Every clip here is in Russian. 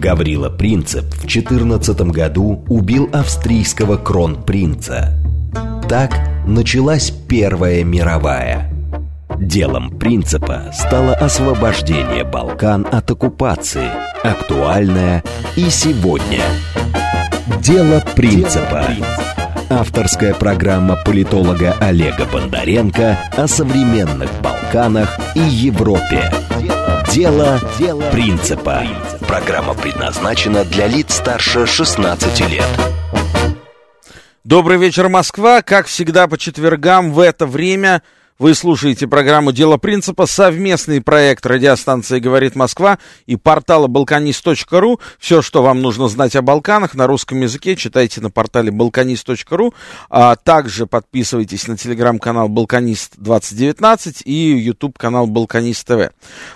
Гаврила Принцеп в 14 году убил австрийского кронпринца. Так началась Первая мировая. Делом принципа стало освобождение Балкан от оккупации, актуальное и сегодня. Дело принципа. Авторская программа политолога Олега Бондаренко о современных Балканах и Европе. Дело, Дело принципа. Программа предназначена для лиц старше 16 лет. Добрый вечер, Москва. Как всегда по четвергам в это время вы слушаете программу «Дело принципа», совместный проект радиостанции «Говорит Москва» и портала «Балканист.ру». Все, что вам нужно знать о Балканах на русском языке, читайте на портале «Балканист.ру». А также подписывайтесь на телеграм-канал «Балканист2019» и YouTube-канал «Балканист ТВ».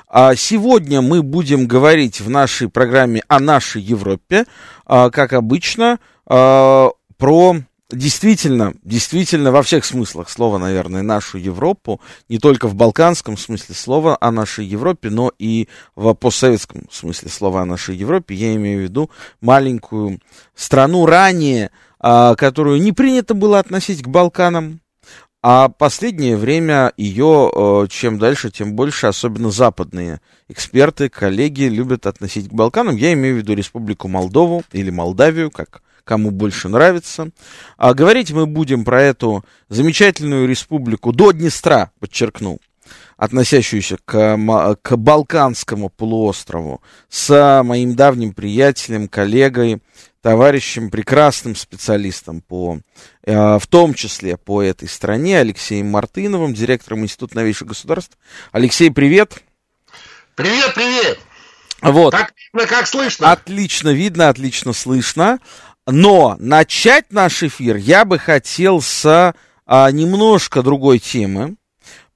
А сегодня мы будем говорить в нашей программе о нашей Европе, а, как обычно, а, про действительно, действительно во всех смыслах слова, наверное, нашу Европу, не только в балканском смысле слова о нашей Европе, но и в постсоветском смысле слова о нашей Европе. Я имею в виду маленькую страну ранее, а, которую не принято было относить к Балканам, а последнее время ее, э, чем дальше, тем больше, особенно западные эксперты, коллеги любят относить к Балканам. Я имею в виду Республику Молдову или Молдавию, как кому больше нравится. А говорить мы будем про эту замечательную республику до Днестра, подчеркну, относящуюся к, к Балканскому полуострову, с моим давним приятелем, коллегой, товарищем, прекрасным специалистом по, э, в том числе по этой стране, Алексеем Мартыновым, директором Института новейших государств. Алексей, привет! Привет, привет! Вот. Как, как слышно? Отлично видно, отлично слышно. Но начать наш эфир я бы хотел с а, немножко другой темы,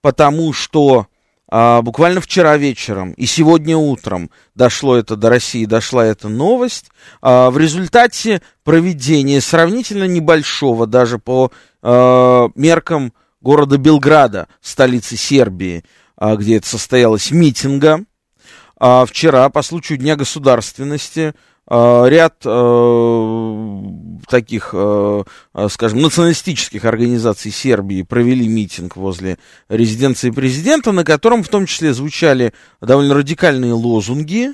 потому что а, буквально вчера вечером и сегодня утром дошло это до России, дошла эта новость. А, в результате проведения сравнительно небольшого, даже по а, меркам города Белграда, столицы Сербии, а, где это состоялось, митинга, а, вчера по случаю Дня государственности ряд э, таких, э, скажем, националистических организаций Сербии провели митинг возле резиденции президента, на котором в том числе звучали довольно радикальные лозунги.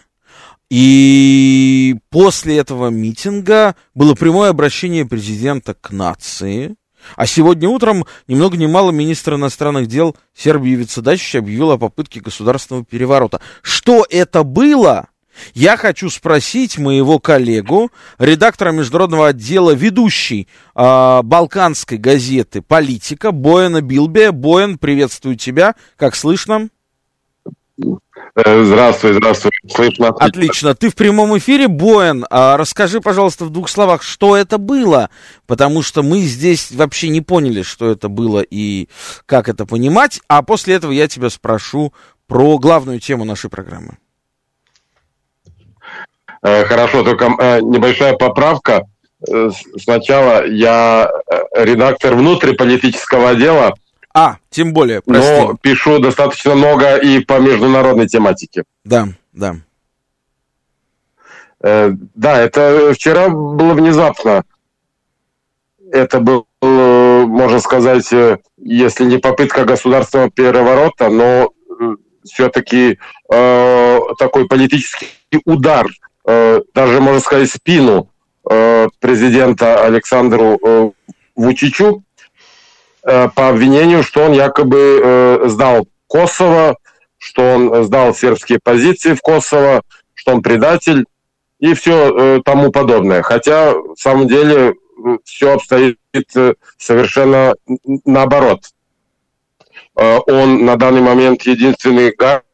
И после этого митинга было прямое обращение президента к нации. А сегодня утром, ни много ни мало, министр иностранных дел Сербии Вицедачич объявил о попытке государственного переворота. Что это было? Я хочу спросить моего коллегу, редактора международного отдела, ведущей э, балканской газеты «Политика» Бояна Билбе. Боян, приветствую тебя. Как слышно? Э, здравствуй, здравствуй. Слышно. Отлично. Ты в прямом эфире, Боян. А расскажи, пожалуйста, в двух словах, что это было, потому что мы здесь вообще не поняли, что это было и как это понимать. А после этого я тебя спрошу про главную тему нашей программы. Э, хорошо, только э, небольшая поправка. Э, сначала я редактор внутриполитического отдела. А, тем более, прости. Но пишу достаточно много и по международной тематике. Да, да. Да, это вчера было внезапно. Это был, можно сказать, если не попытка государственного переворота, но все-таки э, такой политический удар даже, можно сказать, спину э, президента Александру э, Вучичу по обвинению, что он якобы сдал Косово, что он сдал сербские позиции в Косово, что он предатель и все тому подобное. Хотя, в самом деле, все обстоит совершенно наоборот. Он на данный момент единственный гарант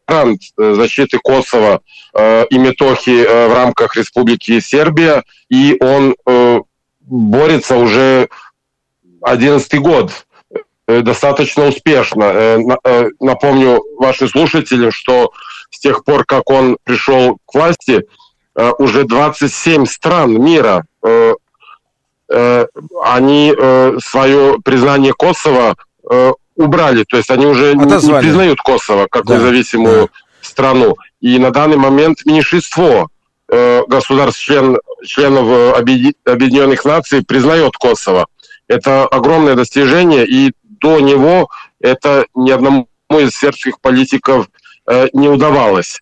защиты Косово э, и Метохи э, в рамках Республики Сербия, и он э, борется уже 11 год э, достаточно успешно. Э, э, напомню вашим слушателям, что с тех пор, как он пришел к власти, уже 27 стран мира они свое признание Косово убрали, то есть они уже Отозвали. не признают Косово как да. независимую да. страну. И на данный момент меньшинство э, государств, член, членов Объединенных Наций признает Косово. Это огромное достижение, и до него это ни одному из сербских политиков не удавалось.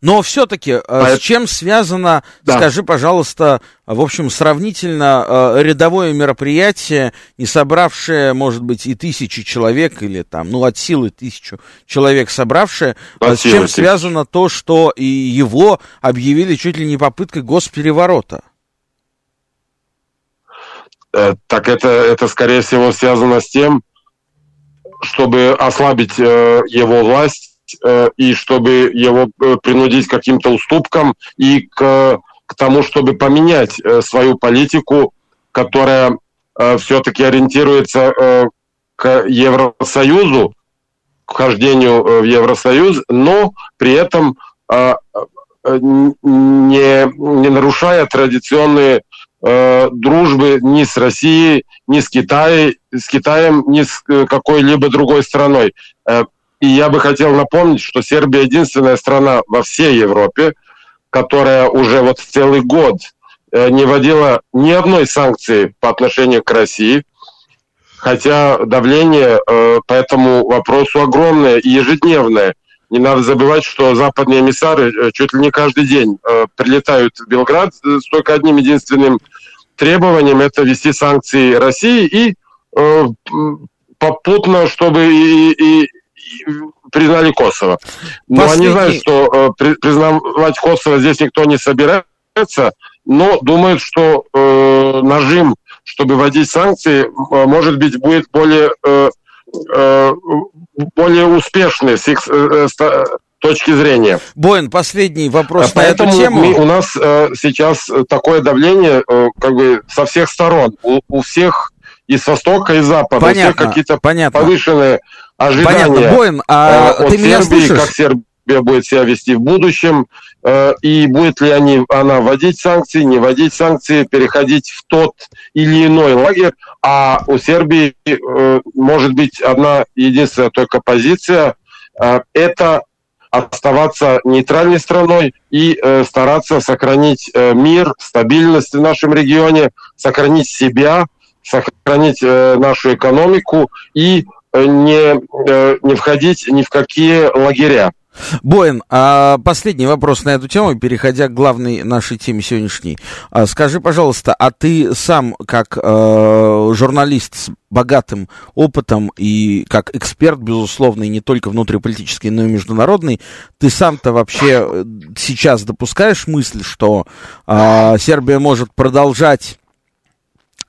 Но все-таки э, а с чем связано, да. скажи, пожалуйста, в общем, сравнительно э, рядовое мероприятие, не собравшее, может быть, и тысячи человек, или там, ну, от силы тысячу человек собравшее, э, с чем тысяч. связано то, что и его объявили чуть ли не попыткой госпереворота? Так это, это, скорее всего, связано с тем, чтобы ослабить его власть Э, и чтобы его э, принудить к каким-то уступкам и к, к тому, чтобы поменять э, свою политику, которая все-таки ориентируется к Евросоюзу, к вхождению в Евросоюз, но при этом не, не нарушая традиционные дружбы ни с Россией, ни с Китаем, с Китаем, ни с какой-либо другой страной. И я бы хотел напомнить, что Сербия единственная страна во всей Европе, которая уже вот целый год э, не вводила ни одной санкции по отношению к России, хотя давление э, по этому вопросу огромное и ежедневное. Не надо забывать, что западные эмиссары э, чуть ли не каждый день прилетают в Белград с только одним единственным требованием – это ввести санкции России и попутно, чтобы и, и, признали Косово. Но Последний... они знают, что э, признавать Косово здесь никто не собирается, но думают, что э, нажим, чтобы вводить санкции, э, может быть, будет более, э, э, более успешный с их э, э точки зрения. Боин, последний вопрос Поэтому на эту тему. Мы, у нас э, сейчас такое давление э, как бы со всех сторон. У, у всех и с востока, и с запада. Понятно, у всех какие-то понятно. повышенные ожидания Понятно. Боин, а э, от ты меня Сербии, слышишь? как Сербия будет себя вести в будущем, э, и будет ли они, она вводить санкции, не вводить санкции, переходить в тот или иной лагерь, а у Сербии э, может быть одна единственная только позиция, это оставаться нейтральной страной и э, стараться сохранить э, мир, стабильность в нашем регионе, сохранить себя, сохранить э, нашу экономику и Э, не, э, не входить ни в какие лагеря. Боин, а последний вопрос на эту тему, переходя к главной нашей теме сегодняшней. А, скажи, пожалуйста, а ты сам, как э, журналист с богатым опытом и как эксперт, безусловно, и не только внутриполитический, но и международный, ты сам-то вообще э, сейчас допускаешь мысль, что э, Сербия может продолжать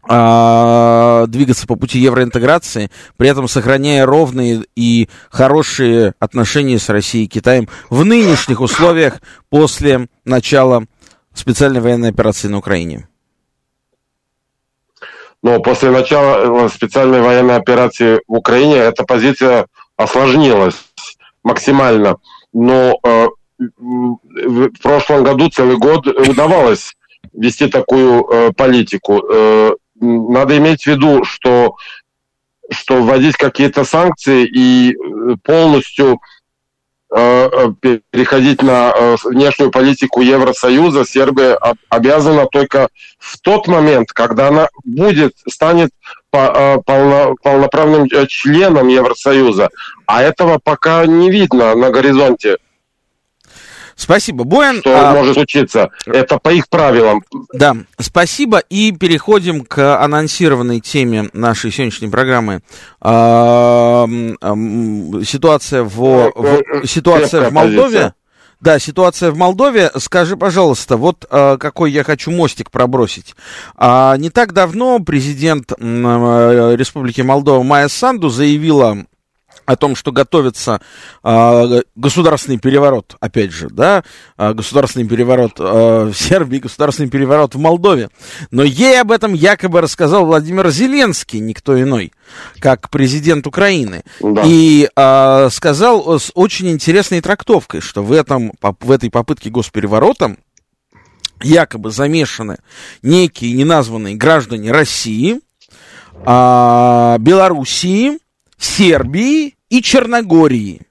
двигаться по пути евроинтеграции, при этом сохраняя ровные и хорошие отношения с Россией и Китаем в нынешних условиях после начала специальной военной операции на Украине? Но после начала э, специальной военной операции в Украине эта позиция осложнилась максимально. Но э, в прошлом году целый год удавалось вести такую э, политику. Э, надо иметь в виду, что, что вводить какие-то санкции и э, полностью э, э, переходить на внешнюю политику Евросоюза Сербия обязана только в тот момент, когда она будет, станет полно, полноправным членом Евросоюза. А этого пока не видно на горизонте. Спасибо, Боин. Что а... может случиться? Это по их правилам. Да, спасибо. И переходим к анонсированной теме нашей сегодняшней программы. А, ситуация в, в, э, ситуация в Молдове. Да, ситуация в Молдове. Скажи, пожалуйста, вот а, какой я хочу мостик пробросить. А, не так давно президент а, Республики Молдова Майя Санду заявила о том, что готовится э, государственный переворот, опять же, да, э, государственный переворот э, в Сербии, государственный переворот в Молдове. Но ей об этом якобы рассказал Владимир Зеленский, никто иной, как президент Украины. Да. И э, сказал с очень интересной трактовкой, что в, этом, в этой попытке госпереворота якобы замешаны некие неназванные граждане России, э, Белоруссии, Сербии и Черногории.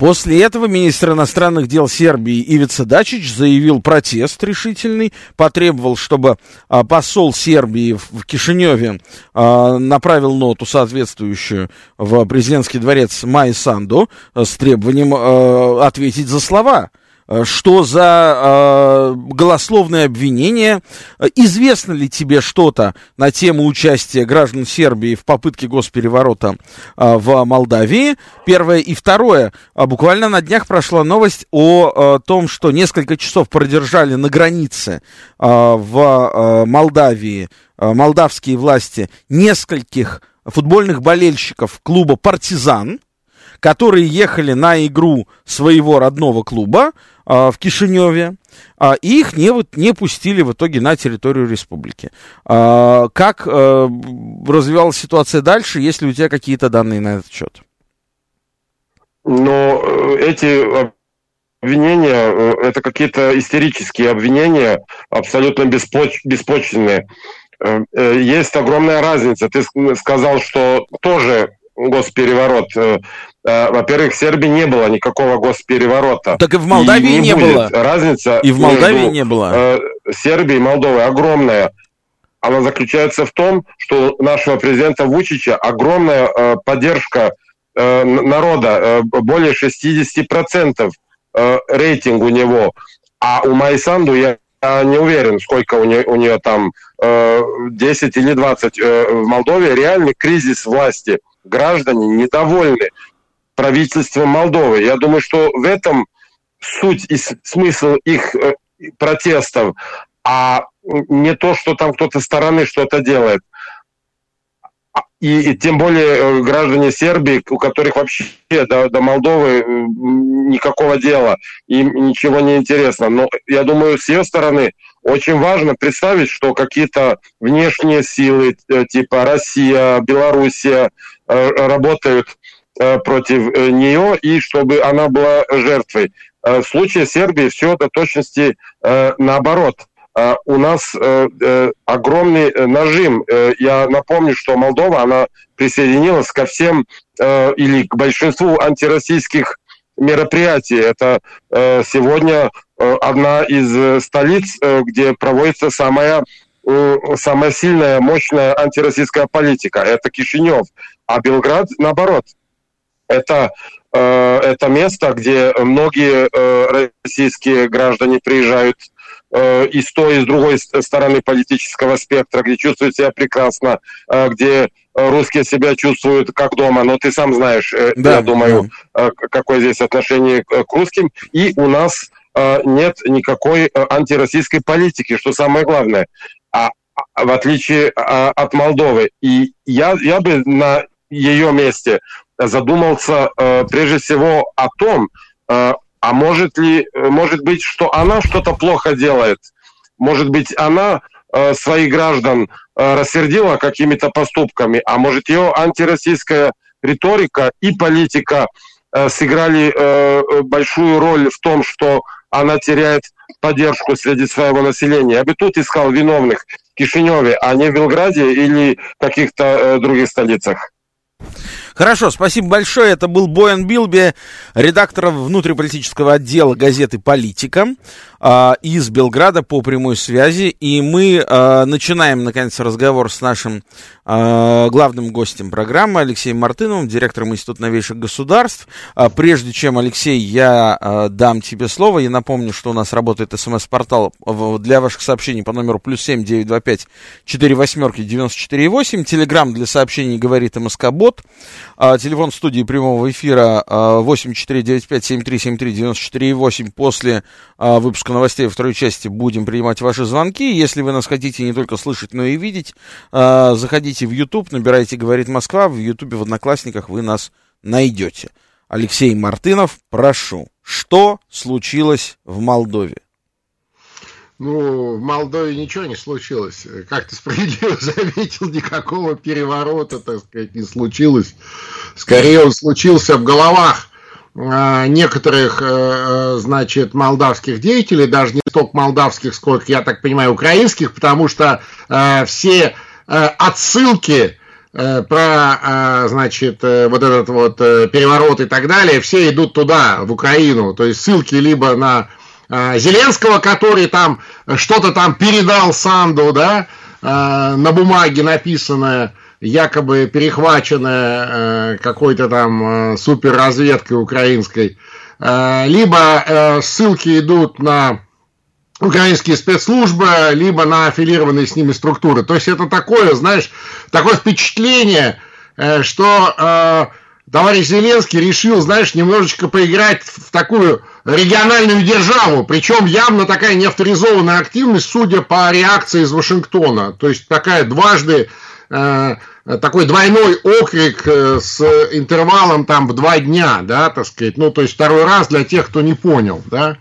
После этого министр иностранных дел Сербии Ивица Дачич заявил протест решительный, потребовал, чтобы а, посол Сербии в, Кишиневе а, направил ноту соответствующую в президентский дворец Санду а, с требованием ответить за слова что за э, голословное обвинение? Известно ли тебе что-то на тему участия граждан Сербии в попытке госпереворота э, в Молдавии? Первое. И второе. А буквально на днях прошла новость о э, том, что несколько часов продержали на границе э, в э, Молдавии э, молдавские власти нескольких футбольных болельщиков клуба «Партизан», которые ехали на игру своего родного клуба, в Кишиневе, а, и их не, вот, не пустили в итоге на территорию республики. А, как а, развивалась ситуация дальше, есть ли у тебя какие-то данные на этот счет? Но э, эти обвинения, э, это какие-то истерические обвинения, абсолютно беспоч беспочвенные. Э, есть огромная разница. Ты сказал, что тоже госпереворот. Э, э, во-первых, в Сербии не было никакого госпереворота. Так и в Молдавии и не, не было. Разница и в Молдавии не было. Э, Сербией и Молдовой огромная. Она заключается в том, что у нашего президента Вучича огромная поддержка народа, более 60% рейтинг у него. А у Майсанду я не уверен, сколько у нее, у нее там, 10 или 20. В Молдове реальный кризис власти – граждане недовольны правительством Молдовы. Я думаю, что в этом суть и смысл их э, протестов, а не то, что там кто-то стороны что-то делает. А, и, и тем более э, граждане Сербии, у которых вообще до, до Молдовы никакого дела, им ничего не интересно. Но я думаю, с ее стороны очень важно представить, что какие-то внешние силы, э, типа Россия, Белоруссия, Э, работают э, против э, нее и чтобы она была жертвой. В случае Сербии все до точности наоборот. У нас огромный нажим. Я напомню, что Молдова, она присоединилась ко всем или к большинству антироссийских мероприятий. Это сегодня одна из столиц, где проводится самая самая сильная, мощная антироссийская политика. Это Кишинев. А Белград, наоборот, это, э, это место, где многие э, российские граждане приезжают э, и с той, и с другой стороны политического спектра, где чувствуют себя прекрасно, э, где русские себя чувствуют как дома. Но ты сам знаешь, э, да, я думаю, да. э, какое здесь отношение к, русским. И у нас э, нет никакой э, антироссийской политики, что самое главное. А, а в отличие а, от Молдовы. И я, я бы на ее месте задумался э, прежде всего о том, э, а может ли, может быть, что она что-то плохо делает, может быть, она э, своих граждан э, рассердила какими-то поступками, а может ее антироссийская риторика и политика э, сыграли э, большую роль в том, что она теряет поддержку среди своего населения. Я бы тут искал виновных в Кишиневе, а не в Белграде или каких-то э, других столицах. Хорошо, спасибо большое. Это был Боян Билби, редактор внутриполитического отдела газеты «Политика» э, из Белграда по прямой связи. И мы э, начинаем, наконец, разговор с нашим э, главным гостем программы Алексеем Мартыновым, директором Института новейших государств. Э, прежде чем, Алексей, я э, дам тебе слово, я напомню, что у нас работает смс-портал для ваших сообщений по номеру плюс семь девять два пять четыре восьмерки девяносто четыре восемь. Телеграмм для сообщений говорит МСК Бот. А, телефон студии прямого эфира а, 8495-7373-94,8. После а, выпуска новостей во второй части будем принимать ваши звонки. Если вы нас хотите не только слышать, но и видеть, а, заходите в YouTube, набирайте «Говорит Москва». В YouTube, в Одноклассниках вы нас найдете. Алексей Мартынов, прошу. Что случилось в Молдове? Ну, в Молдове ничего не случилось. Как ты справедливо заметил, никакого переворота, так сказать, не случилось. Скорее, он случился в головах э, некоторых, э, значит, молдавских деятелей, даже не столько молдавских, сколько, я так понимаю, украинских, потому что э, все отсылки про, а, значит, вот этот вот переворот и так далее, все идут туда, в Украину. То есть ссылки либо на Зеленского, который там что-то там передал Санду, да, на бумаге написанное, якобы перехваченное какой-то там суперразведкой украинской, либо ссылки идут на украинские спецслужбы, либо на аффилированные с ними структуры. То есть это такое, знаешь, такое впечатление, э, что э, товарищ Зеленский решил, знаешь, немножечко поиграть в такую региональную державу, причем явно такая неавторизованная активность, судя по реакции из Вашингтона. То есть такая дважды э, такой двойной окрик с интервалом там в два дня, да, так сказать, ну, то есть второй раз для тех, кто не понял, да,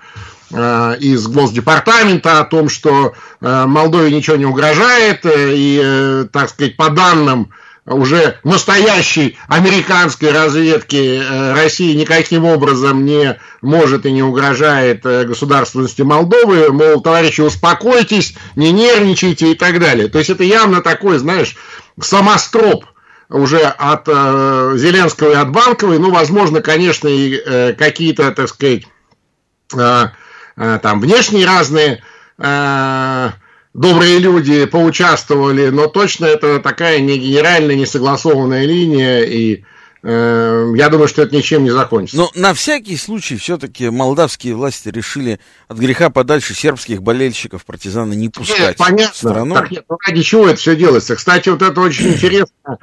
Э, из Госдепартамента о том, что э, Молдове ничего не угрожает, э, и, так сказать, по данным уже настоящей американской разведки России никаким образом не может и не угрожает государственности Молдовы, мол, товарищи, успокойтесь, не нервничайте и так далее. То есть это явно такой, знаешь, самостроп уже от Зеленского и от Банковой, ну, возможно, конечно, и какие-то, так сказать, Э, там внешние разные э, добрые люди поучаствовали, но точно это такая не генеральная, не согласованная линия, и э, я думаю, что это ничем не закончится. Но на всякий случай все-таки молдавские власти решили от греха подальше сербских болельщиков партизана не пускать нет, понятно. в страну. Так, нет, ну, ради чего это все делается? Кстати, вот это очень интересно,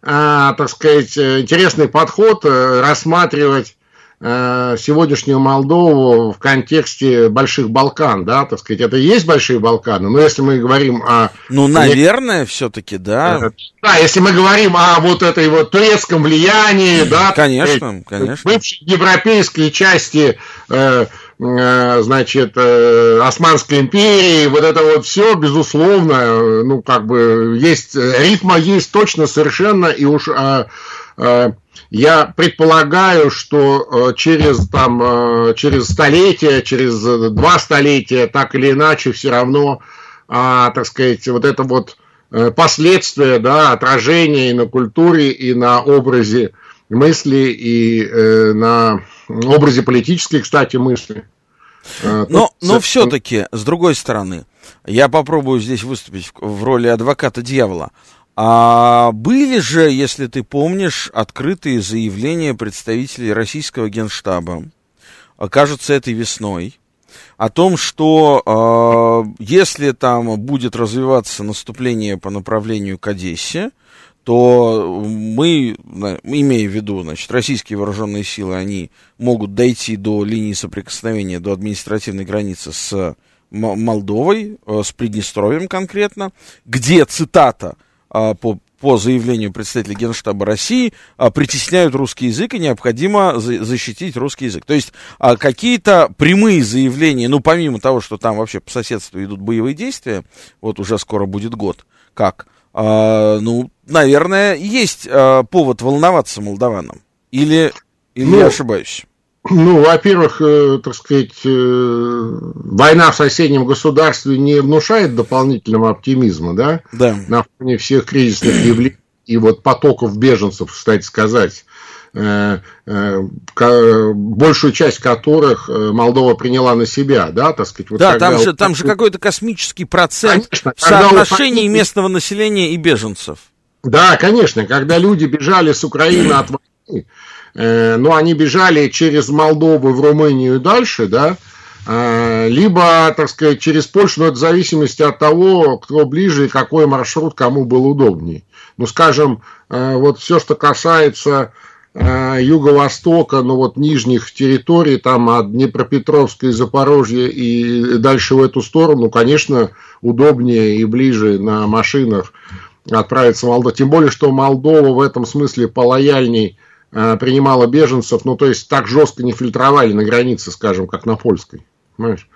так сказать, интересный подход рассматривать Э, сегодняшнюю Молдову в контексте Больших Балкан, да, так сказать, это и есть Большие Балканы, но если мы говорим о... Ну, наверное, все-таки, да. Э, да, если мы говорим о вот этой вот турецком влиянии, да... Конечно, конечно. Бывшей европейской части, э, э, значит, э, Османской империи, вот это вот все, безусловно, ну, как бы, есть, ритма есть точно совершенно, и уж... Э, э, я предполагаю, что э, через, там, э, через столетия, через два столетия, так или иначе, все равно, а, так сказать, вот это вот э, последствия, да, отражение и на культуре, и на образе мысли, и э, на образе политической, кстати, мысли. Но, но все-таки, с другой стороны, я попробую здесь выступить в роли адвоката дьявола. А были же, если ты помнишь, открытые заявления представителей российского генштаба, а, кажется, этой весной, о том, что э, если там будет развиваться наступление по направлению к Одессе, то мы, имея в виду, значит, российские вооруженные силы, они могут дойти до линии соприкосновения, до административной границы с Молдовой, э, с Приднестровьем конкретно, где, цитата, а, по, по заявлению представителей Генштаба России, а, притесняют русский язык и необходимо защитить русский язык. То есть а, какие-то прямые заявления, ну помимо того, что там вообще по соседству идут боевые действия, вот уже скоро будет год, как, ну, наверное, есть повод волноваться молдаванам. Или, или ну, я ошибаюсь? Ну, во-первых, э, так сказать, э, война в соседнем государстве не внушает дополнительного оптимизма, да? Да. На фоне всех кризисных явлений и вот потоков беженцев, кстати сказать, большую часть которых Молдова приняла на себя, да, так сказать. Вот да, там же, там же какой-то космический процент конечно, в соотношении местного населения и беженцев. Да, конечно, когда люди бежали с Украины от войны, Э, но они бежали через Молдову в Румынию и дальше, да, э, либо, так сказать, через Польшу, но это в зависимости от того, кто ближе и какой маршрут кому был удобней. Ну, скажем, э, вот все, что касается юго-востока, ну вот нижних территорий, там от Днепропетровска и Запорожья и дальше в эту сторону, конечно, удобнее и ближе на машинах отправиться в Молдову. Тем более, что Молдова в этом смысле полояльней Э, принимала беженцев, ну, то есть так жестко не фильтровали на границе, скажем, как на польской. Понимаешь?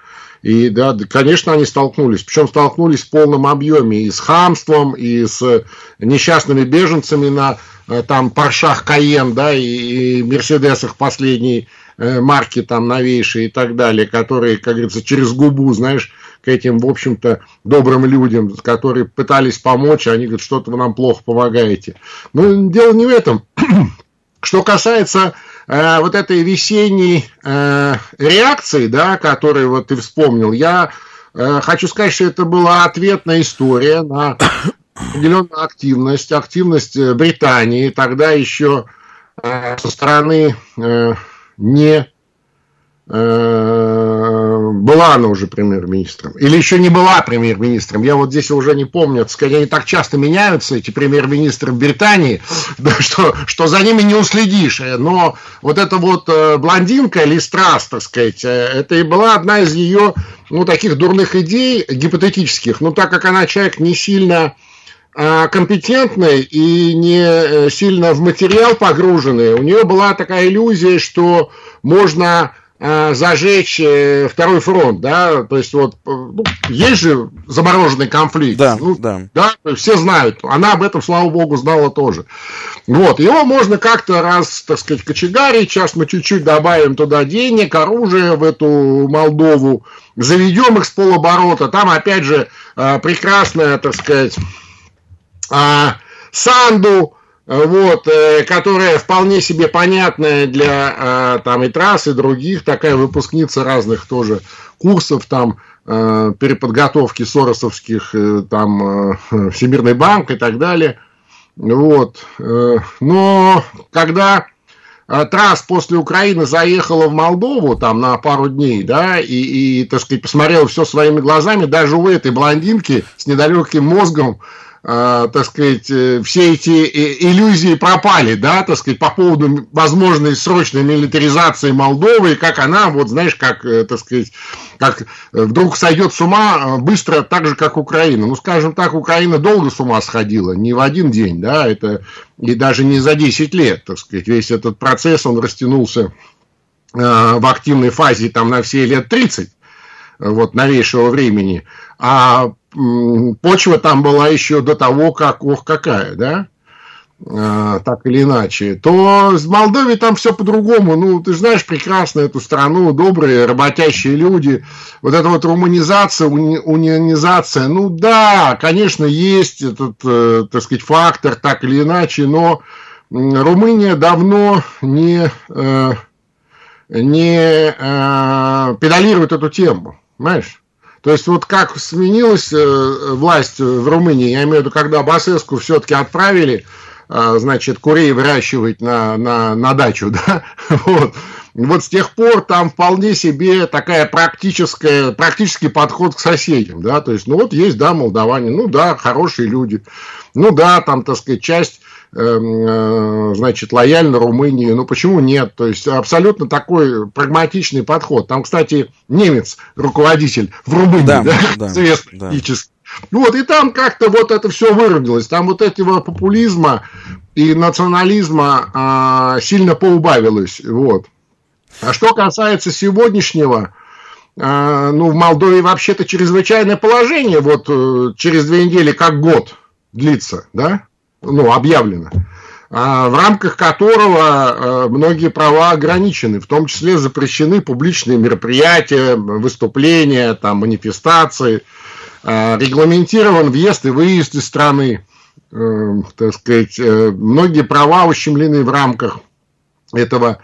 И да, конечно, они столкнулись. Причем столкнулись в полном объеме и с хамством, и с несчастными беженцами на э, там Поршах Каен, да, и, Мерседесах последней э, марки там новейшие и так далее, которые, как говорится, через губу, знаешь, к этим, в общем-то, добрым людям, которые пытались помочь, они говорят, что-то вы нам плохо помогаете. Но дело не в этом. Что касается э, вот этой весенней э, реакции, да, которую вот ты вспомнил, я э, хочу сказать, что это была ответная история на определенную активность, активность э, Британии, тогда еще э, со стороны э, не была она уже премьер-министром, или еще не была премьер-министром, я вот здесь уже не помню, скорее они так часто меняются, эти премьер-министры в Британии, да, что, что за ними не уследишь, но вот эта вот блондинка Листрас, так сказать, это и была одна из ее, ну, таких дурных идей гипотетических, но так как она человек не сильно компетентный и не сильно в материал погруженный, у нее была такая иллюзия, что можно Э, зажечь э, второй фронт, да, то есть вот ну, есть же замороженный конфликт, да, ну, да, да, все знают, она об этом, слава богу, знала тоже, вот, его можно как-то раз, так сказать, кочегарить, сейчас мы чуть-чуть добавим туда денег, оружие в эту Молдову, заведем их с полоборота, там опять же э, прекрасная, так сказать, Санду, вот, э, которая вполне себе понятная для э, там и трасс, и других, такая выпускница разных тоже курсов, там, э, переподготовки соросовских, там, Всемирный банк и так далее. Вот. Но когда Трасс после Украины заехала в Молдову там на пару дней, да, и, и так сказать, посмотрела все своими глазами, даже у этой блондинки с недалеким мозгом э, так сказать, э, все эти э, иллюзии пропали, да, так сказать, по поводу возможной срочной милитаризации Молдовы, и как она, вот знаешь, как, э, так сказать, как вдруг сойдет с ума быстро, так же, как Украина. Ну, скажем так, Украина долго с ума сходила, не в один день, да, это и даже не за 10 лет, так сказать, весь этот процесс, он растянулся в активной фазе там на все лет 30 вот, новейшего времени. А почва там была еще до того, как, ох, какая, да, а, так или иначе, то с Молдовой там все по-другому. Ну, ты знаешь прекрасно эту страну, добрые, работящие люди. Вот эта вот руманизация, уни, унионизация, ну да, конечно, есть этот, э, так сказать, фактор, так или иначе, но Румыния давно не, э, не э, педалирует эту тему, понимаешь? То есть вот как сменилась э, власть в Румынии, я имею в виду, когда Басеску все-таки отправили, э, значит, курей выращивать на, на, на дачу, да, вот. Вот с тех пор там вполне себе такая практическая, практический подход к соседям, да, то есть, ну вот есть, да, молдаване, ну да, хорошие люди, ну да, там, так сказать, часть значит, лояльна Румынии. Ну, почему нет? То есть, абсолютно такой прагматичный подход. Там, кстати, немец, руководитель в Румынии, да, да, да, да. Вот, и там как-то вот это все выродилось. Там вот этого популизма и национализма а, сильно поубавилось. Вот. А что касается сегодняшнего, а, ну, в Молдове вообще-то чрезвычайное положение, вот э, через две недели как год длится, да? Ну, объявлено, а, в рамках которого а, многие права ограничены, в том числе запрещены публичные мероприятия, выступления, там, манифестации, а, регламентирован въезд и выезд из страны, э, так сказать, э, многие права ущемлены в рамках этого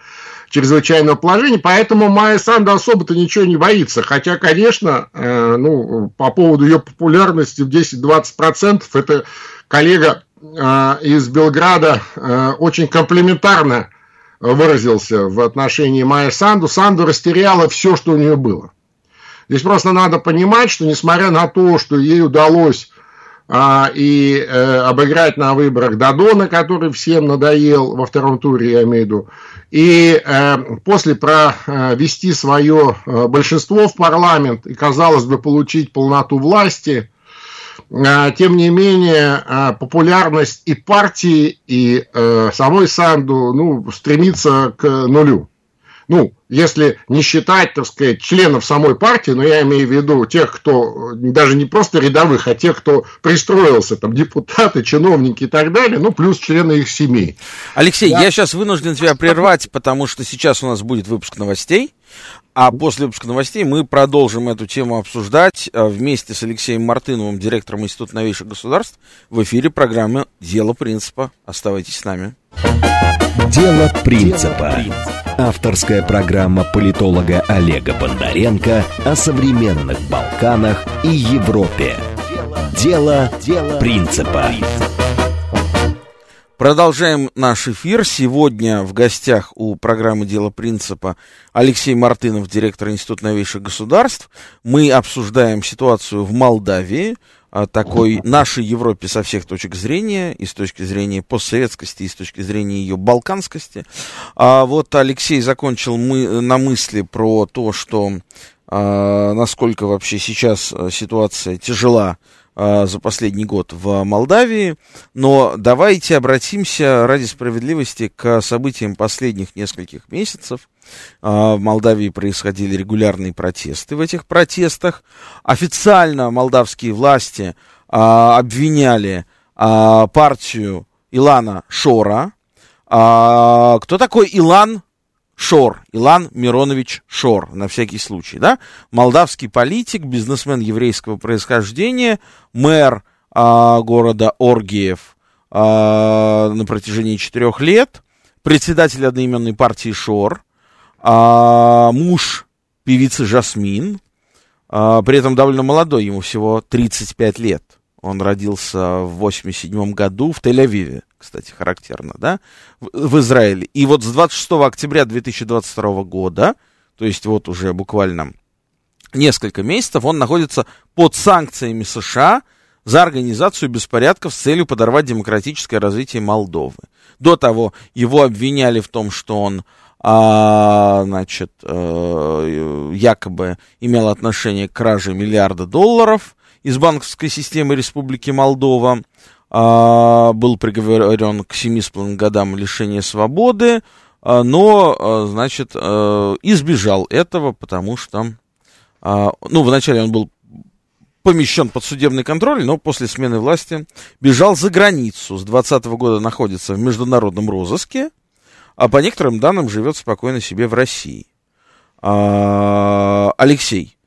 чрезвычайного положения, поэтому Майя Санду особо-то ничего не боится. Хотя, конечно, э, ну, по поводу ее популярности в 10-20% это коллега из Белграда э, очень комплиментарно выразился в отношении Майя Санду. Санду растеряла все, что у нее было. Здесь просто надо понимать, что несмотря на то, что ей удалось а, и э, обыграть на выборах Дадона, который всем надоел во втором туре, я имею в виду, и э, после провести свое большинство в парламент и, казалось бы, получить полноту власти, а, тем не менее, а, популярность и партии, и э, самой Санду ну, стремится к нулю. Ну, если не считать, так сказать, членов самой партии, но я имею в виду тех, кто даже не просто рядовых, а тех, кто пристроился, там, депутаты, чиновники и так далее, ну, плюс члены их семей. Алексей, я, я сейчас вынужден тебя прервать, потому что сейчас у нас будет выпуск новостей. А после выпуска новостей мы продолжим эту тему обсуждать э, вместе с Алексеем Мартыновым, директором Института новейших государств, в эфире программы «Дело принципа». Оставайтесь с нами. «Дело принципа». Авторская программа политолога Олега Бондаренко о современных Балканах и Европе. «Дело, принципа». Продолжаем наш эфир. Сегодня в гостях у программы «Дело принципа» Алексей Мартынов, директор Института новейших государств. Мы обсуждаем ситуацию в Молдавии, такой нашей Европе со всех точек зрения, и с точки зрения постсоветскости, и с точки зрения ее балканскости. А вот Алексей закончил мы, на мысли про то, что а, насколько вообще сейчас ситуация тяжела а, за последний год в Молдавии. Но давайте обратимся ради справедливости к событиям последних нескольких месяцев. А, в Молдавии происходили регулярные протесты. В этих протестах официально молдавские власти а, обвиняли партию Илана Шора. Кто такой Илан Шор, Илан Миронович Шор, на всякий случай, да, молдавский политик, бизнесмен еврейского происхождения, мэр а, города Оргиев а, на протяжении четырех лет, председатель одноименной партии Шор, а, муж певицы Жасмин, а, при этом довольно молодой, ему всего 35 лет. Он родился в 87 году в Тель-Авиве кстати, характерно, да, в, в Израиле. И вот с 26 октября 2022 года, то есть вот уже буквально несколько месяцев, он находится под санкциями США за организацию беспорядков с целью подорвать демократическое развитие Молдовы. До того его обвиняли в том, что он а, значит, э, якобы имел отношение к краже миллиарда долларов из банковской системы Республики Молдова а, был приговорен к 7,5 годам лишения свободы, а, но, а, значит, а, избежал этого, потому что, а, ну, вначале он был помещен под судебный контроль, но после смены власти бежал за границу. С 2020 года находится в международном розыске, а по некоторым данным живет спокойно себе в России. А, Алексей,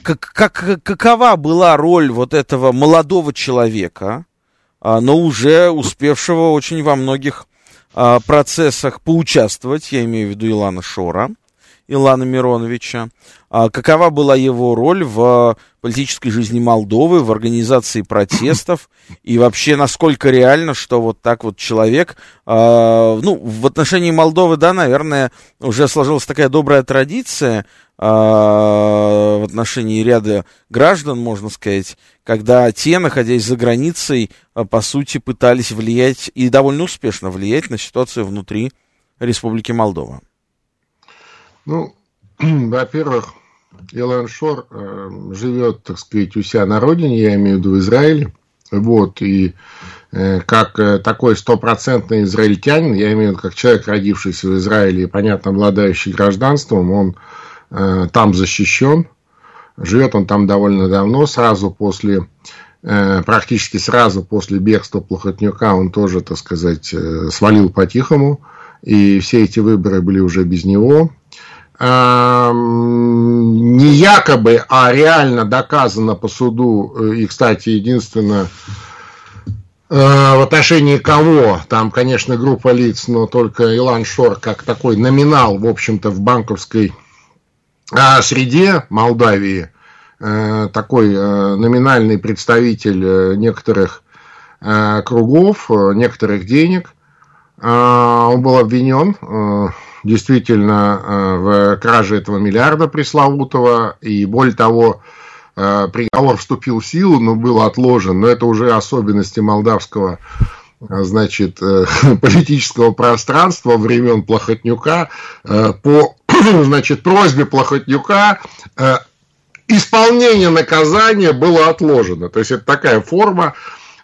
как, как, какова была роль вот этого молодого человека, а, но уже успевшего очень во многих а, процессах поучаствовать, я имею в виду Илана Шора, Илана Мироновича. А какова была его роль в политической жизни Молдовы, в организации протестов и вообще насколько реально, что вот так вот человек, ну, в отношении Молдовы, да, наверное, уже сложилась такая добрая традиция, а, в отношении ряда граждан, можно сказать, когда те, находясь за границей, а, по сути, пытались влиять и довольно успешно влиять на ситуацию внутри Республики Молдова? Ну, во-первых, Илон Шор э, живет, так сказать, у себя на родине, я имею в виду в Израиле. Вот, и э, как э, такой стопроцентный израильтянин, я имею в виду как человек, родившийся в Израиле и, понятно, обладающий гражданством, он Э, там защищен. Живет он там довольно давно, сразу после, э, практически сразу после бегства Плохотнюка он тоже, так сказать, э, свалил по-тихому. И все эти выборы были уже без него. Не якобы, а реально доказано по суду, и, кстати, единственное, в отношении кого, там, конечно, группа лиц, но только Илан Шор как такой номинал, в общем-то, в банковской а среде Молдавии э, такой э, номинальный представитель э, некоторых кругов, некоторых денег. Он был обвинен действительно в краже этого миллиарда пресловутого, и более того, приговор вступил в силу, но был отложен, но это уже особенности молдавского значит, политического пространства времен Плохотнюка. По значит, просьбе Плохотнюка э, исполнение наказания было отложено. То есть это такая форма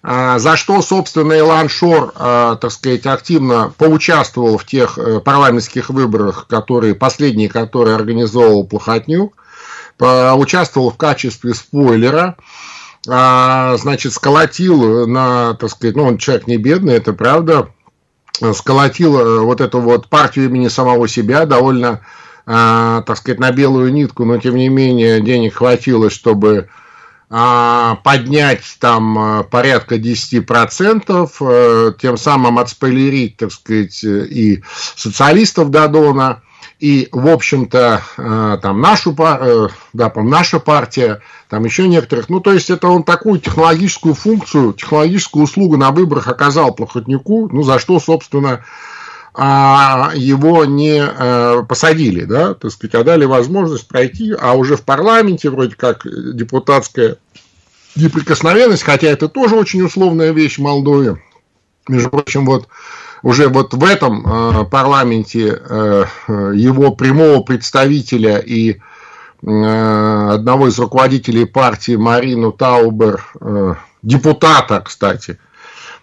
за что, собственно, Илан Шор, а, так сказать, активно поучаствовал в тех э, парламентских выборах, которые, последние, которые организовал Плохотнюк, участвовал в качестве спойлера, а, значит, сколотил на, так сказать, ну, он человек не бедный, это правда, сколотил э, вот эту вот партию имени самого себя довольно, так сказать, на белую нитку, но, тем не менее, денег хватило, чтобы а, поднять там а, порядка 10%, э, тем самым отспойлерить, так сказать, и социалистов Дадона, и, в общем-то, э, там нашу, э, да, наша партия, там еще некоторых. Ну, то есть, это он такую технологическую функцию, технологическую услугу на выборах оказал Плохотнику, ну, за что, собственно, а его не э, посадили, да, так сказать, а дали возможность пройти, а уже в парламенте вроде как депутатская неприкосновенность, хотя это тоже очень условная вещь в Молдове. Между прочим, вот уже вот в этом э, парламенте э, его прямого представителя и одного из руководителей партии Марину Таубер, депутата, кстати,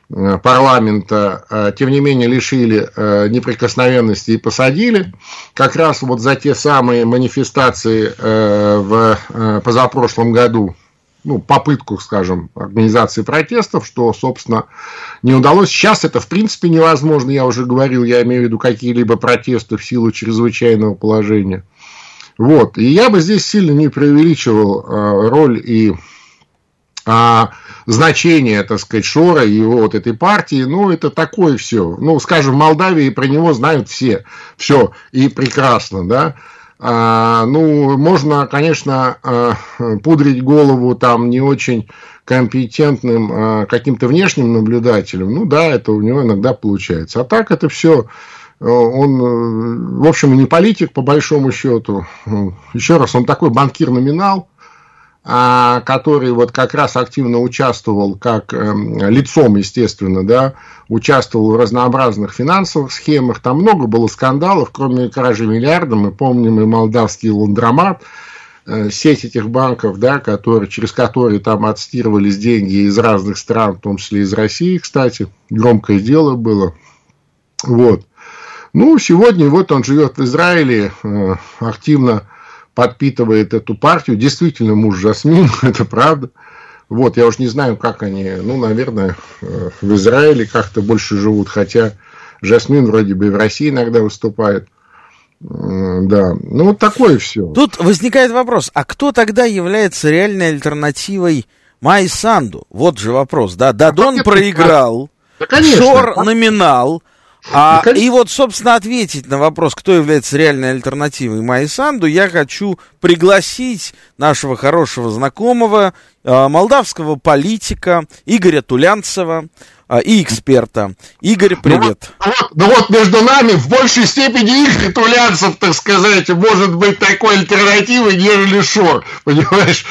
парламента, э, тем не менее, лишили э, неприкосновенности и посадили, как раз вот за те самые манифестации в позапрошлом году, ну, попытку, скажем, организации протестов, что, собственно, не удалось. Сейчас это, в принципе, невозможно, я уже говорил, я имею в виду какие-либо протесты в силу чрезвычайного положения. Вот, и я бы здесь сильно не преувеличивал роль и а, значение, так сказать, Шора и его вот этой партии, ну, это такое все. Ну, скажем, в Молдавии про него знают все. Все, и прекрасно, да. А, ну, можно, конечно, а, пудрить голову там не очень компетентным а, каким-то внешним наблюдателем. Ну, да, это у него иногда получается. А так это все он, в общем, не политик, по большому счету. Еще раз, он такой банкир-номинал, который вот как раз активно участвовал, как эм, лицом, естественно, да, участвовал в разнообразных финансовых схемах. Там много было скандалов, кроме кражи миллиарда. Мы помним и молдавский ландромат, э, сеть этих банков, да, которые, через которые там отстирывались деньги из разных стран, в том числе из России, кстати. Громкое дело было. Вот. Ну, сегодня вот он живет в Израиле, э, активно подпитывает эту партию. Действительно, муж Жасмин, это правда. Вот, я уж не знаю, как они, ну, наверное, э, в Израиле как-то больше живут, хотя Жасмин вроде бы и в России иногда выступает. Да, ну вот такое все. Тут возникает вопрос, а кто тогда является реальной альтернативой Майи Санду? Вот же вопрос, да, Дадон а проиграл, да, конечно. Шор номинал, а, и вот, собственно, ответить на вопрос, кто является реальной альтернативой Майи Санду, я хочу пригласить нашего хорошего знакомого, э, молдавского политика Игоря Тулянцева э, и эксперта. Игорь, привет. Ну вот, ну вот между нами в большей степени Игорь Тулянцев, так сказать, может быть такой альтернативой, нежели Шор, понимаешь?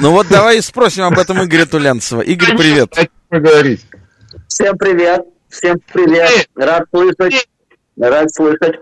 Ну вот давай спросим об этом Игоря Тулянцева. Игорь, привет. Всем привет. Всем привет. Рад слышать. Рад слышать.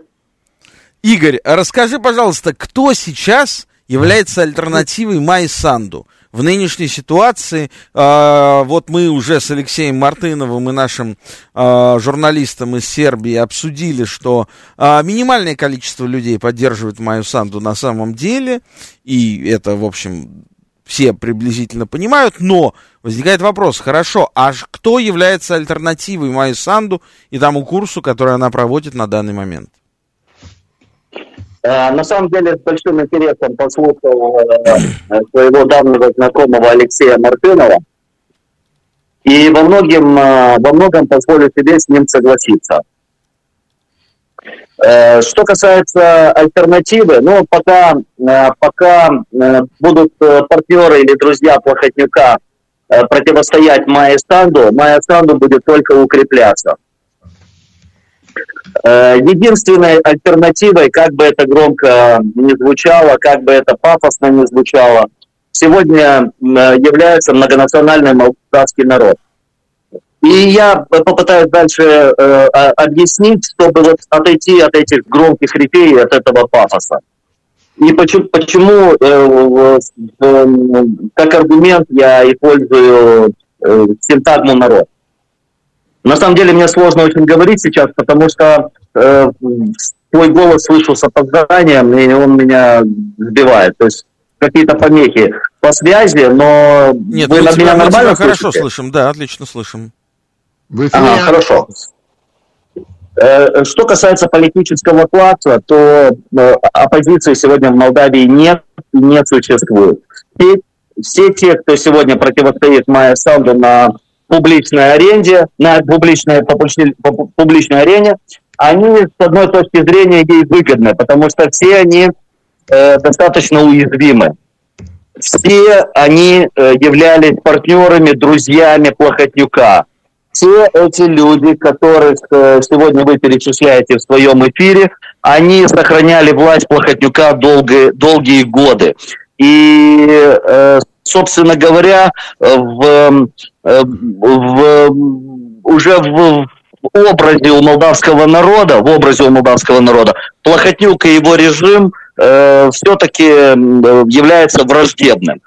Игорь, расскажи, пожалуйста, кто сейчас является альтернативой Майи Санду? В нынешней ситуации, э, вот мы уже с Алексеем Мартыновым и нашим э, журналистом из Сербии обсудили, что э, минимальное количество людей поддерживает Майю Санду на самом деле, и это, в общем, все приблизительно понимают, но возникает вопрос, хорошо, а кто является альтернативой Майи Санду и тому курсу, который она проводит на данный момент? Э, на самом деле, с большим интересом послушал э, своего давнего знакомого Алексея Мартынова. И во многом, э, во многом позволю себе с ним согласиться. Э, что касается альтернативы, ну, пока, э, пока э, будут партнеры или друзья Плохотнюка противостоять Майе Санду, Майя Санду будет только укрепляться. Единственной альтернативой, как бы это громко не звучало, как бы это пафосно не звучало, сегодня является многонациональный молдавский народ. И я попытаюсь дальше э, объяснить, чтобы вот отойти от этих громких репей, от этого пафоса. И почему, почему э, э, как аргумент я использую э, синтагму народ. На самом деле мне сложно очень говорить сейчас, потому что э, свой голос слышу с опозданием, и он меня сбивает. То есть какие-то помехи по связи, но Нет, вы, тебя, меня нормально тебя хорошо слышим, да, отлично слышим. Вы ага, хорошо. Э, что касается политического класса, то э, оппозиции сегодня в Молдавии нет, не существует. Все, все те, кто сегодня противостоит Майя Санду на публичной аренде, на публичной, публичной арене, они с одной точки зрения ей выгодны, потому что все они э, достаточно уязвимы. Все они э, являлись партнерами, друзьями Плохотнюка. Все эти люди, которых э, сегодня вы перечисляете в своем эфире, они сохраняли власть Плохотнюка долгие, долгие годы. И, э, собственно говоря, в, э, в, уже в образе у молдавского народа, в образе у молдавского народа, Плохотнюк и его режим э, все-таки является враждебным.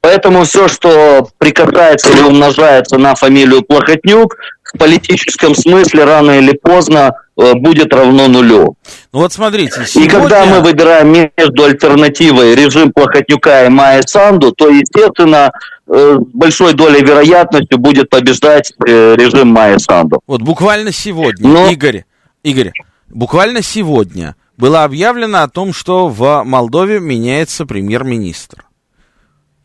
Поэтому все, что прикасается или умножается на фамилию Плохотнюк, в политическом смысле рано или поздно э, будет равно нулю. Ну вот смотрите, сегодня... И когда мы выбираем между альтернативой режим Плохотнюка и Майя Санду, то, естественно, э, большой долей вероятностью будет побеждать э, режим Майя Санду. Вот буквально сегодня, Но... Игорь, Игорь, буквально сегодня было объявлено о том, что в Молдове меняется премьер-министр.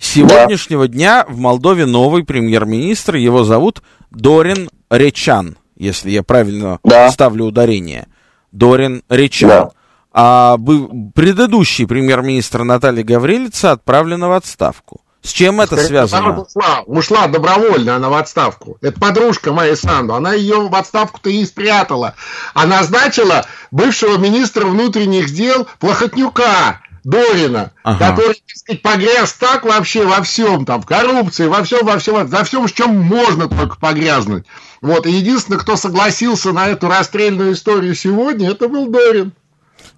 Сегодняшнего да. дня в Молдове новый премьер-министр, его зовут Дорин Речан, если я правильно да. ставлю ударение. Дорин Речан. Да. А предыдущий премьер-министр Наталья Гаврилица отправлена в отставку. С чем это Скорее, связано? Она ушла, ушла добровольно, она в отставку. Это подружка моя Санду. Она ее в отставку-то и спрятала. Она назначила бывшего министра внутренних дел Плохотнюка. Дорина, ага. который, так сказать, погряз так вообще во всем, там, в коррупции, во всем, во всем, во всем, в чем можно только погрязнуть. Вот, и единственный, кто согласился на эту расстрельную историю сегодня, это был Дорин.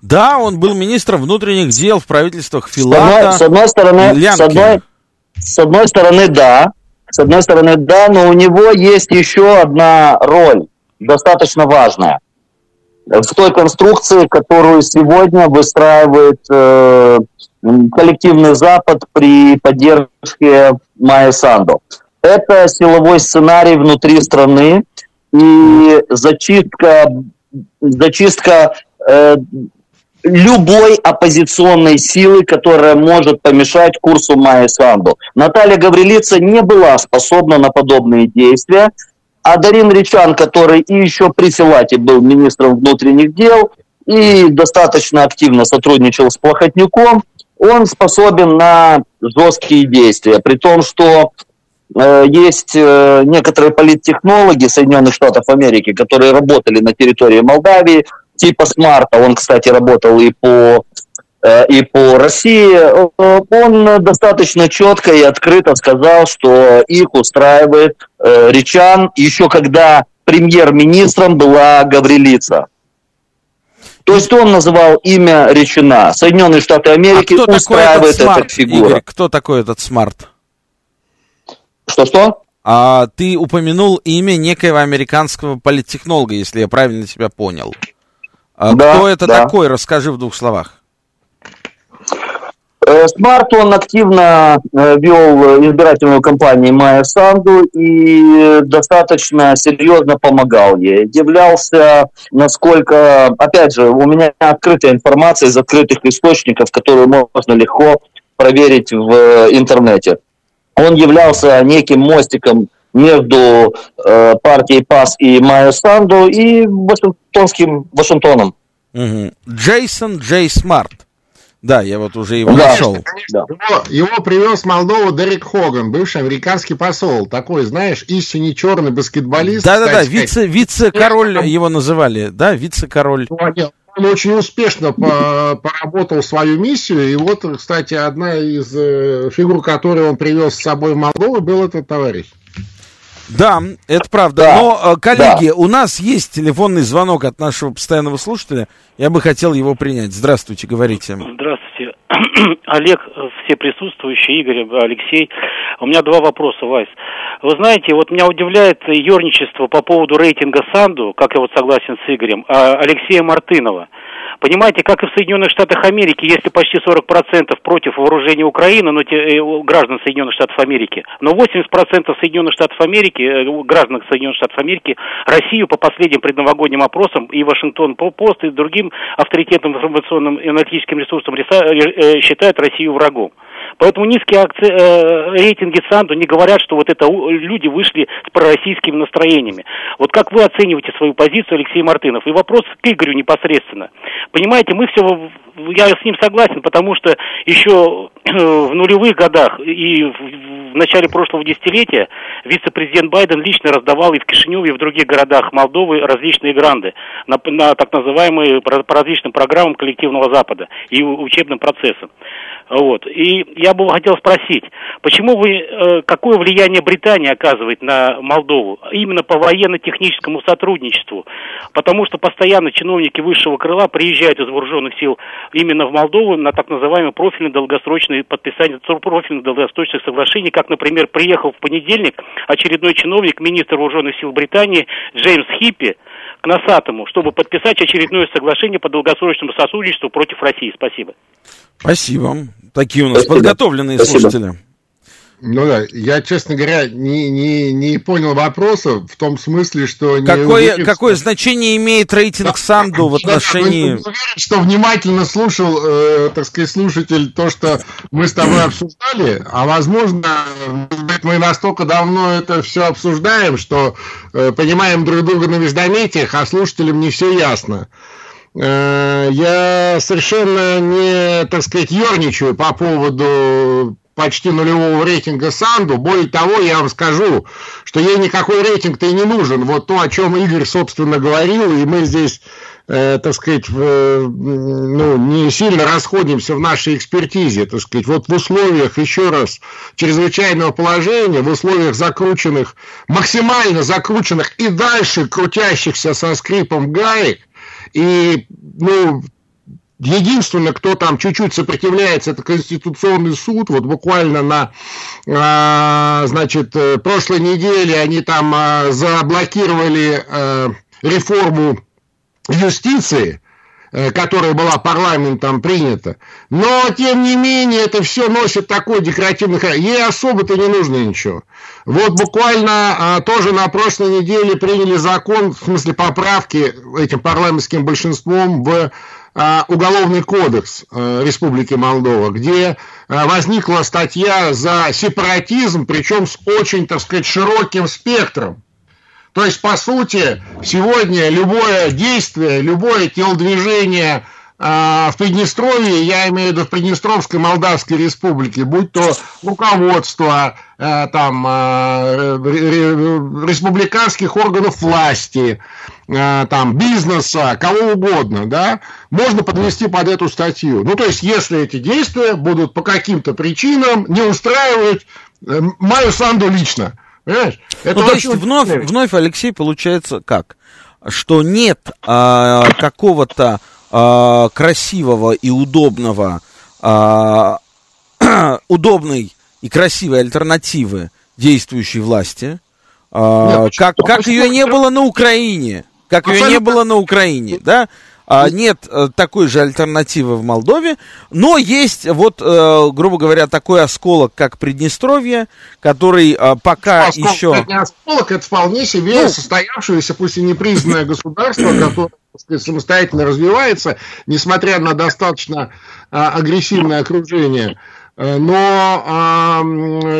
Да, он был министром внутренних дел в правительствах Филата. С одной, с одной стороны, с одной, с одной стороны, да, с одной стороны, да, но у него есть еще одна роль, достаточно важная в той конструкции, которую сегодня выстраивает э, коллективный Запад при поддержке Майя Санду. Это силовой сценарий внутри страны и зачистка, зачистка э, любой оппозиционной силы, которая может помешать курсу Майя Санду. Наталья Гаврилица не была способна на подобные действия, а Дарин Речан, который и еще при Филате был министром внутренних дел и достаточно активно сотрудничал с Плохотнюком, он способен на жесткие действия, при том, что э, есть э, некоторые политтехнологи Соединенных Штатов Америки, которые работали на территории Молдавии, типа Смарта, он, кстати, работал и по и по России, э, он достаточно четко и открыто сказал, что их устраивает э, Речан, еще когда премьер-министром была Гаврилица. То есть он называл имя Речана. Соединенные Штаты Америки а устраивает эта фигура. Игорь, кто такой этот смарт? Что-что? А, ты упомянул имя некоего американского политтехнолога, если я правильно тебя понял. А да, кто это да. такой? Расскажи в двух словах. Э, Смарт, он активно э, вел избирательную кампанию Майя Санду и достаточно серьезно помогал ей. Являлся, насколько, опять же, у меня открытая информация из открытых источников, которую можно легко проверить в э, интернете. Он являлся неким мостиком между э, партией ПАС и Майя Санду и Вашингтонским Вашингтоном. Джейсон Джей Смарт. Да, я вот уже его да, нашел. Да. Его, его привез в Молдову Дерек Хоган, бывший американский посол. Такой, знаешь, истинный черный баскетболист. Да-да-да, вице, вице-король его называли, да, вице-король. Ну, он очень успешно по поработал свою миссию. И вот, кстати, одна из э, фигур, которую он привез с собой в Молдову, был этот товарищ. Да, это правда. Да, Но, э, коллеги, да. у нас есть телефонный звонок от нашего постоянного слушателя. Я бы хотел его принять. Здравствуйте, говорите. Здравствуйте. Олег, все присутствующие, Игорь, Алексей. У меня два вопроса, Вайс. Вы знаете, вот меня удивляет ерничество по поводу рейтинга Санду, как я вот согласен с Игорем, а Алексея Мартынова. Понимаете, как и в Соединенных Штатах Америки, если почти 40% против вооружения Украины, но те, э, граждан Соединенных Штатов Америки, но 80% Соединенных Штатов Америки, э, граждан Соединенных Штатов Америки, Россию по последним предновогодним опросам и Вашингтон Пост и другим авторитетным информационным и аналитическим ресурсам э, считают Россию врагом. Поэтому низкие акции, э, рейтинги Санду не говорят, что вот это люди вышли с пророссийскими настроениями. Вот как вы оцениваете свою позицию, Алексей Мартынов? И вопрос к Игорю непосредственно. Понимаете, мы все, я с ним согласен, потому что еще в нулевых годах и в начале прошлого десятилетия вице-президент Байден лично раздавал и в Кишиневе, и в других городах Молдовы различные гранды на, на так называемые по различным программам коллективного Запада и учебным процессам. Вот. И я бы хотел спросить, почему вы, э, какое влияние Британия оказывает на Молдову именно по военно-техническому сотрудничеству? Потому что постоянно чиновники высшего крыла приезжают из вооруженных сил именно в Молдову на так называемые профильные долгосрочные подписания профильных долгосрочных соглашений, как, например, приехал в понедельник очередной чиновник, министр вооруженных сил Британии Джеймс Хиппи, к Носатому, чтобы подписать очередное соглашение по долгосрочному сотрудничеству против России. Спасибо. Спасибо. Такие у нас Спасибо. подготовленные Спасибо. слушатели. Ну да, я, честно говоря, не, не, не понял вопроса в том смысле, что... Какое, уверен, какое значение имеет рейтинг да, Санду в отношении... Уверен, что внимательно слушал, э, так сказать, слушатель то, что мы с тобой обсуждали, а возможно, мы настолько давно это все обсуждаем, что э, понимаем друг друга на междометиях, а слушателям не все ясно. Э, я совершенно не, так сказать, ерничаю по поводу почти нулевого рейтинга Санду. Более того, я вам скажу, что ей никакой рейтинг-то и не нужен. Вот то, о чем Игорь, собственно, говорил, и мы здесь, э, так сказать, э, ну, не сильно расходимся в нашей экспертизе, так сказать. Вот в условиях, еще раз, чрезвычайного положения, в условиях закрученных, максимально закрученных и дальше крутящихся со скрипом гаек, и, ну, Единственное, кто там чуть-чуть сопротивляется, это Конституционный суд. Вот буквально на, а, значит, э, прошлой неделе они там а, заблокировали а, реформу юстиции, которая была парламентом принята. Но, тем не менее, это все носит такой декоративный характер. Ей особо-то не нужно ничего. Вот буквально а, тоже на прошлой неделе приняли закон, в смысле поправки этим парламентским большинством в Уголовный кодекс а, Республики Молдова, где а, возникла статья за сепаратизм, причем с очень, так сказать, широким спектром. То есть, по сути, сегодня любое действие, любое телодвижение а, в Приднестровье, я имею в виду в Приднестровской Молдавской Республике, будь то руководство а, там, а, республиканских органов власти, там, бизнеса, кого угодно, да, можно подвести под эту статью. Ну, то есть, если эти действия будут по каким-то причинам не устраивать э, Майю Санду лично. Понимаешь? Это ну, то есть, вновь, вновь, Алексей, получается как? Что нет а, какого-то э, красивого и удобного, э, удобной и красивой альтернативы действующей власти, э, Нет, как, как ее не было на Украине, как ее не было на Украине, да? А, нет э, такой же альтернативы в Молдове, но есть вот, э, грубо говоря, такой осколок, как Приднестровье, который э, пока осколок, еще... Это не осколок, это вполне себе ну, состоявшееся, пусть и непризнанное государство, которое сказать, самостоятельно развивается, несмотря на достаточно а, агрессивное окружение. Но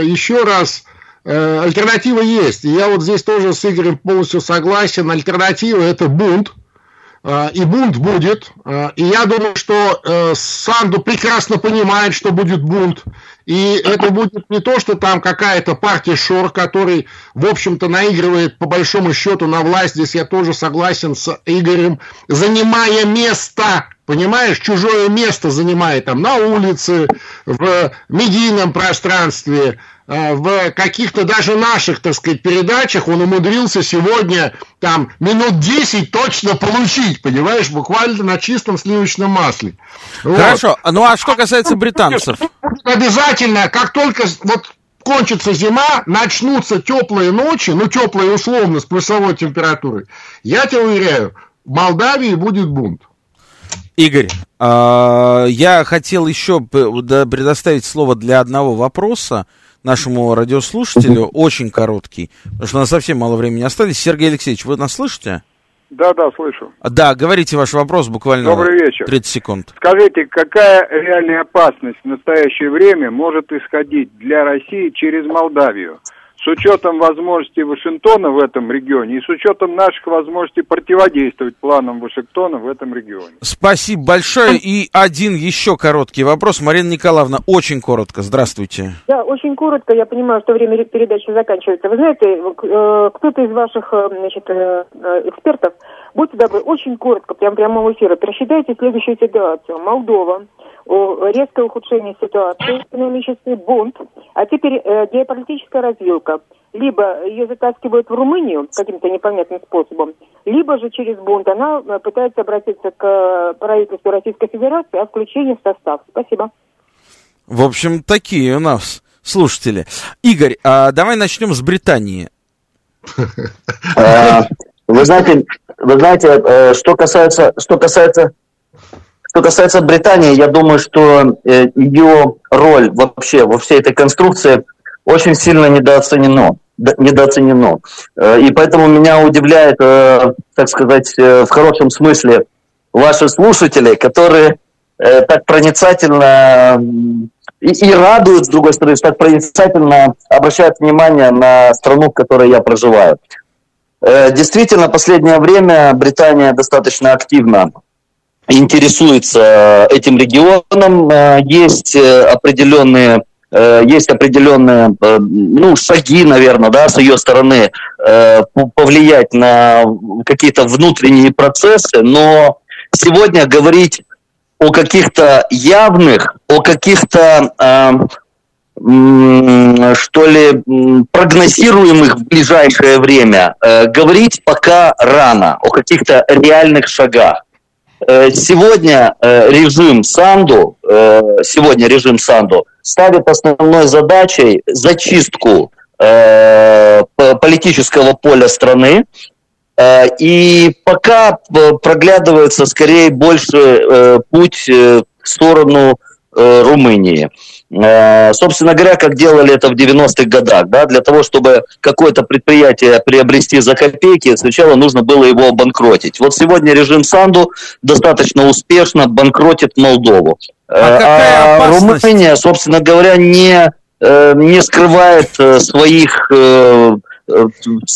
еще раз, альтернатива есть. И я вот здесь тоже с Игорем полностью согласен. Альтернатива – это бунт. А, и бунт будет. А, и я думаю, что э, Санду прекрасно понимает, что будет бунт. И это будет не то, что там какая-то партия Шор, который, в общем-то, наигрывает по большому счету на власть. Здесь я тоже согласен с Игорем. Занимая место, понимаешь, чужое место занимает там на улице, в медийном пространстве, в каких-то даже наших, так сказать, передачах он умудрился сегодня там минут 10 точно получить, понимаешь, буквально на чистом сливочном масле. Хорошо, вот. ну а что касается британцев? Обязательно, как только вот кончится зима, начнутся теплые ночи, ну теплые условно с плюсовой температурой, я тебе уверяю, в Молдавии будет бунт. Игорь, а, я хотел еще предоставить слово для одного вопроса нашему радиослушателю, очень короткий, потому что у нас совсем мало времени остались. Сергей Алексеевич, вы нас слышите? Да, да, слышу. Да, говорите ваш вопрос буквально Добрый вечер. 30 секунд. Скажите, какая реальная опасность в настоящее время может исходить для России через Молдавию? С учетом возможностей Вашингтона в этом регионе и с учетом наших возможностей противодействовать планам Вашингтона в этом регионе. Спасибо большое. И один еще короткий вопрос. Марина Николаевна, очень коротко. Здравствуйте. Да, очень коротко. Я понимаю, что время передачи заканчивается. Вы знаете, э, кто-то из ваших э, значит, э, экспертов, будьте добры, очень коротко, прям прямого эфира, просчитайте следующую ситуацию. Молдова, резкое ухудшение ситуации, экономический бунт, а теперь э, геополитическая развилка. Либо ее затаскивают в Румынию каким-то непонятным способом, либо же через бунт она э, пытается обратиться к э, правительству Российской Федерации о включении в состав. Спасибо. В общем, такие у нас слушатели. Игорь, а давай начнем с Британии. Вы знаете, вы знаете, что касается, что касается что касается Британии, я думаю, что э, ее роль вообще во всей этой конструкции очень сильно недооценено. недооценено. Э, и поэтому меня удивляет, э, так сказать, в хорошем смысле, ваши слушатели, которые так проницательно и радуют, с другой стороны, так проницательно обращают внимание на страну, в которой я проживаю. Действительно, последнее время Британия достаточно активно интересуется этим регионом. Э, есть э, определенные э, есть определенные ну, шаги, наверное, да, с ее стороны повлиять на какие-то внутренние процессы, но сегодня говорить о каких-то явных, о каких-то, что ли, прогнозируемых в ближайшее время, говорить пока рано, о каких-то реальных шагах. Э, сегодня э, режим Санду, э, сегодня режим Санду ставит основной задачей зачистку политического поля страны, и пока проглядывается скорее больше путь в сторону Румынии. Э, собственно говоря, как делали это в 90-х годах, да, для того, чтобы какое-то предприятие приобрести за копейки, сначала нужно было его обанкротить. Вот сегодня режим Санду достаточно успешно банкротит Молдову. А, а Румыния, собственно говоря, не, э, не скрывает э, своих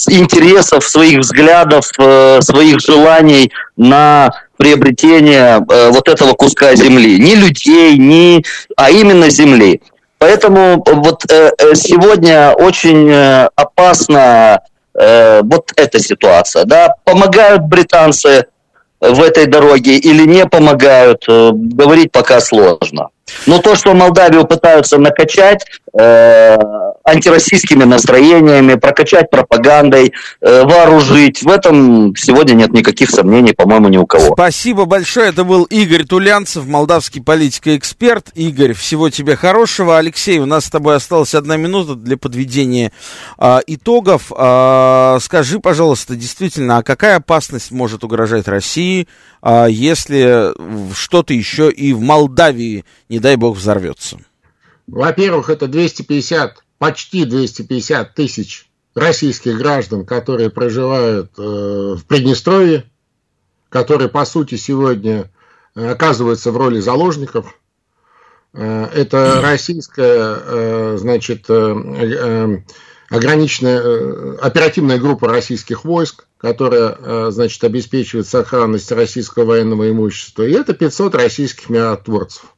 интересов, своих взглядов, своих желаний на приобретения э, вот этого куска земли. Ни людей, ни, а именно земли. Поэтому вот э, э сегодня очень э, опасна э, вот эта ситуация. Да? Помогают британцы в этой дороге или не помогают, э, говорить пока сложно. Но то, что Молдавию пытаются накачать э, антироссийскими настроениями, прокачать пропагандой, э, вооружить, в этом сегодня нет никаких сомнений, по-моему, ни у кого. Спасибо большое. Это был Игорь Тулянцев, молдавский политико эксперт. Игорь, всего тебе хорошего. Алексей, у нас с тобой осталась одна минута для подведения э, итогов. Э, скажи, пожалуйста, действительно, а какая опасность может угрожать России, э, если что-то еще и в Молдавии не дай бог, взорвется? Во-первых, это 250, почти 250 тысяч российских граждан, которые проживают э, в Приднестровье, которые, по сути, сегодня оказываются в роли заложников. Э, это российская, э, значит, э, э, ограниченная э, оперативная группа российских войск, которая, э, значит, обеспечивает сохранность российского военного имущества. И это 500 российских миротворцев.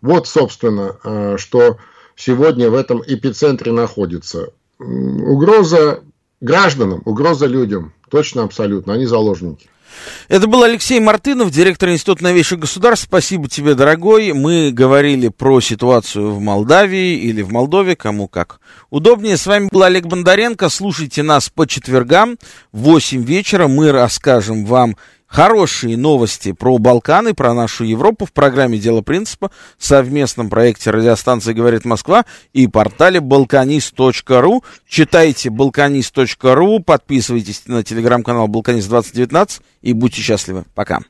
Вот, собственно, э, что сегодня в этом эпицентре находится. Угроза гражданам, угроза людям. Точно, абсолютно. Они заложники. Это был Алексей Мартынов, директор Института новейших государств. Спасибо тебе, дорогой. Мы говорили про ситуацию в Молдавии или в Молдове, кому как удобнее. С вами был Олег Бондаренко. Слушайте нас по четвергам в 8 вечера. Мы расскажем вам хорошие новости про Балканы, про нашу Европу в программе «Дело принципа» в совместном проекте радиостанции «Говорит Москва» и портале balkanist.ru. Читайте balkanist.ru, подписывайтесь на телеграм-канал «Балканист 2019» и будьте счастливы. Пока.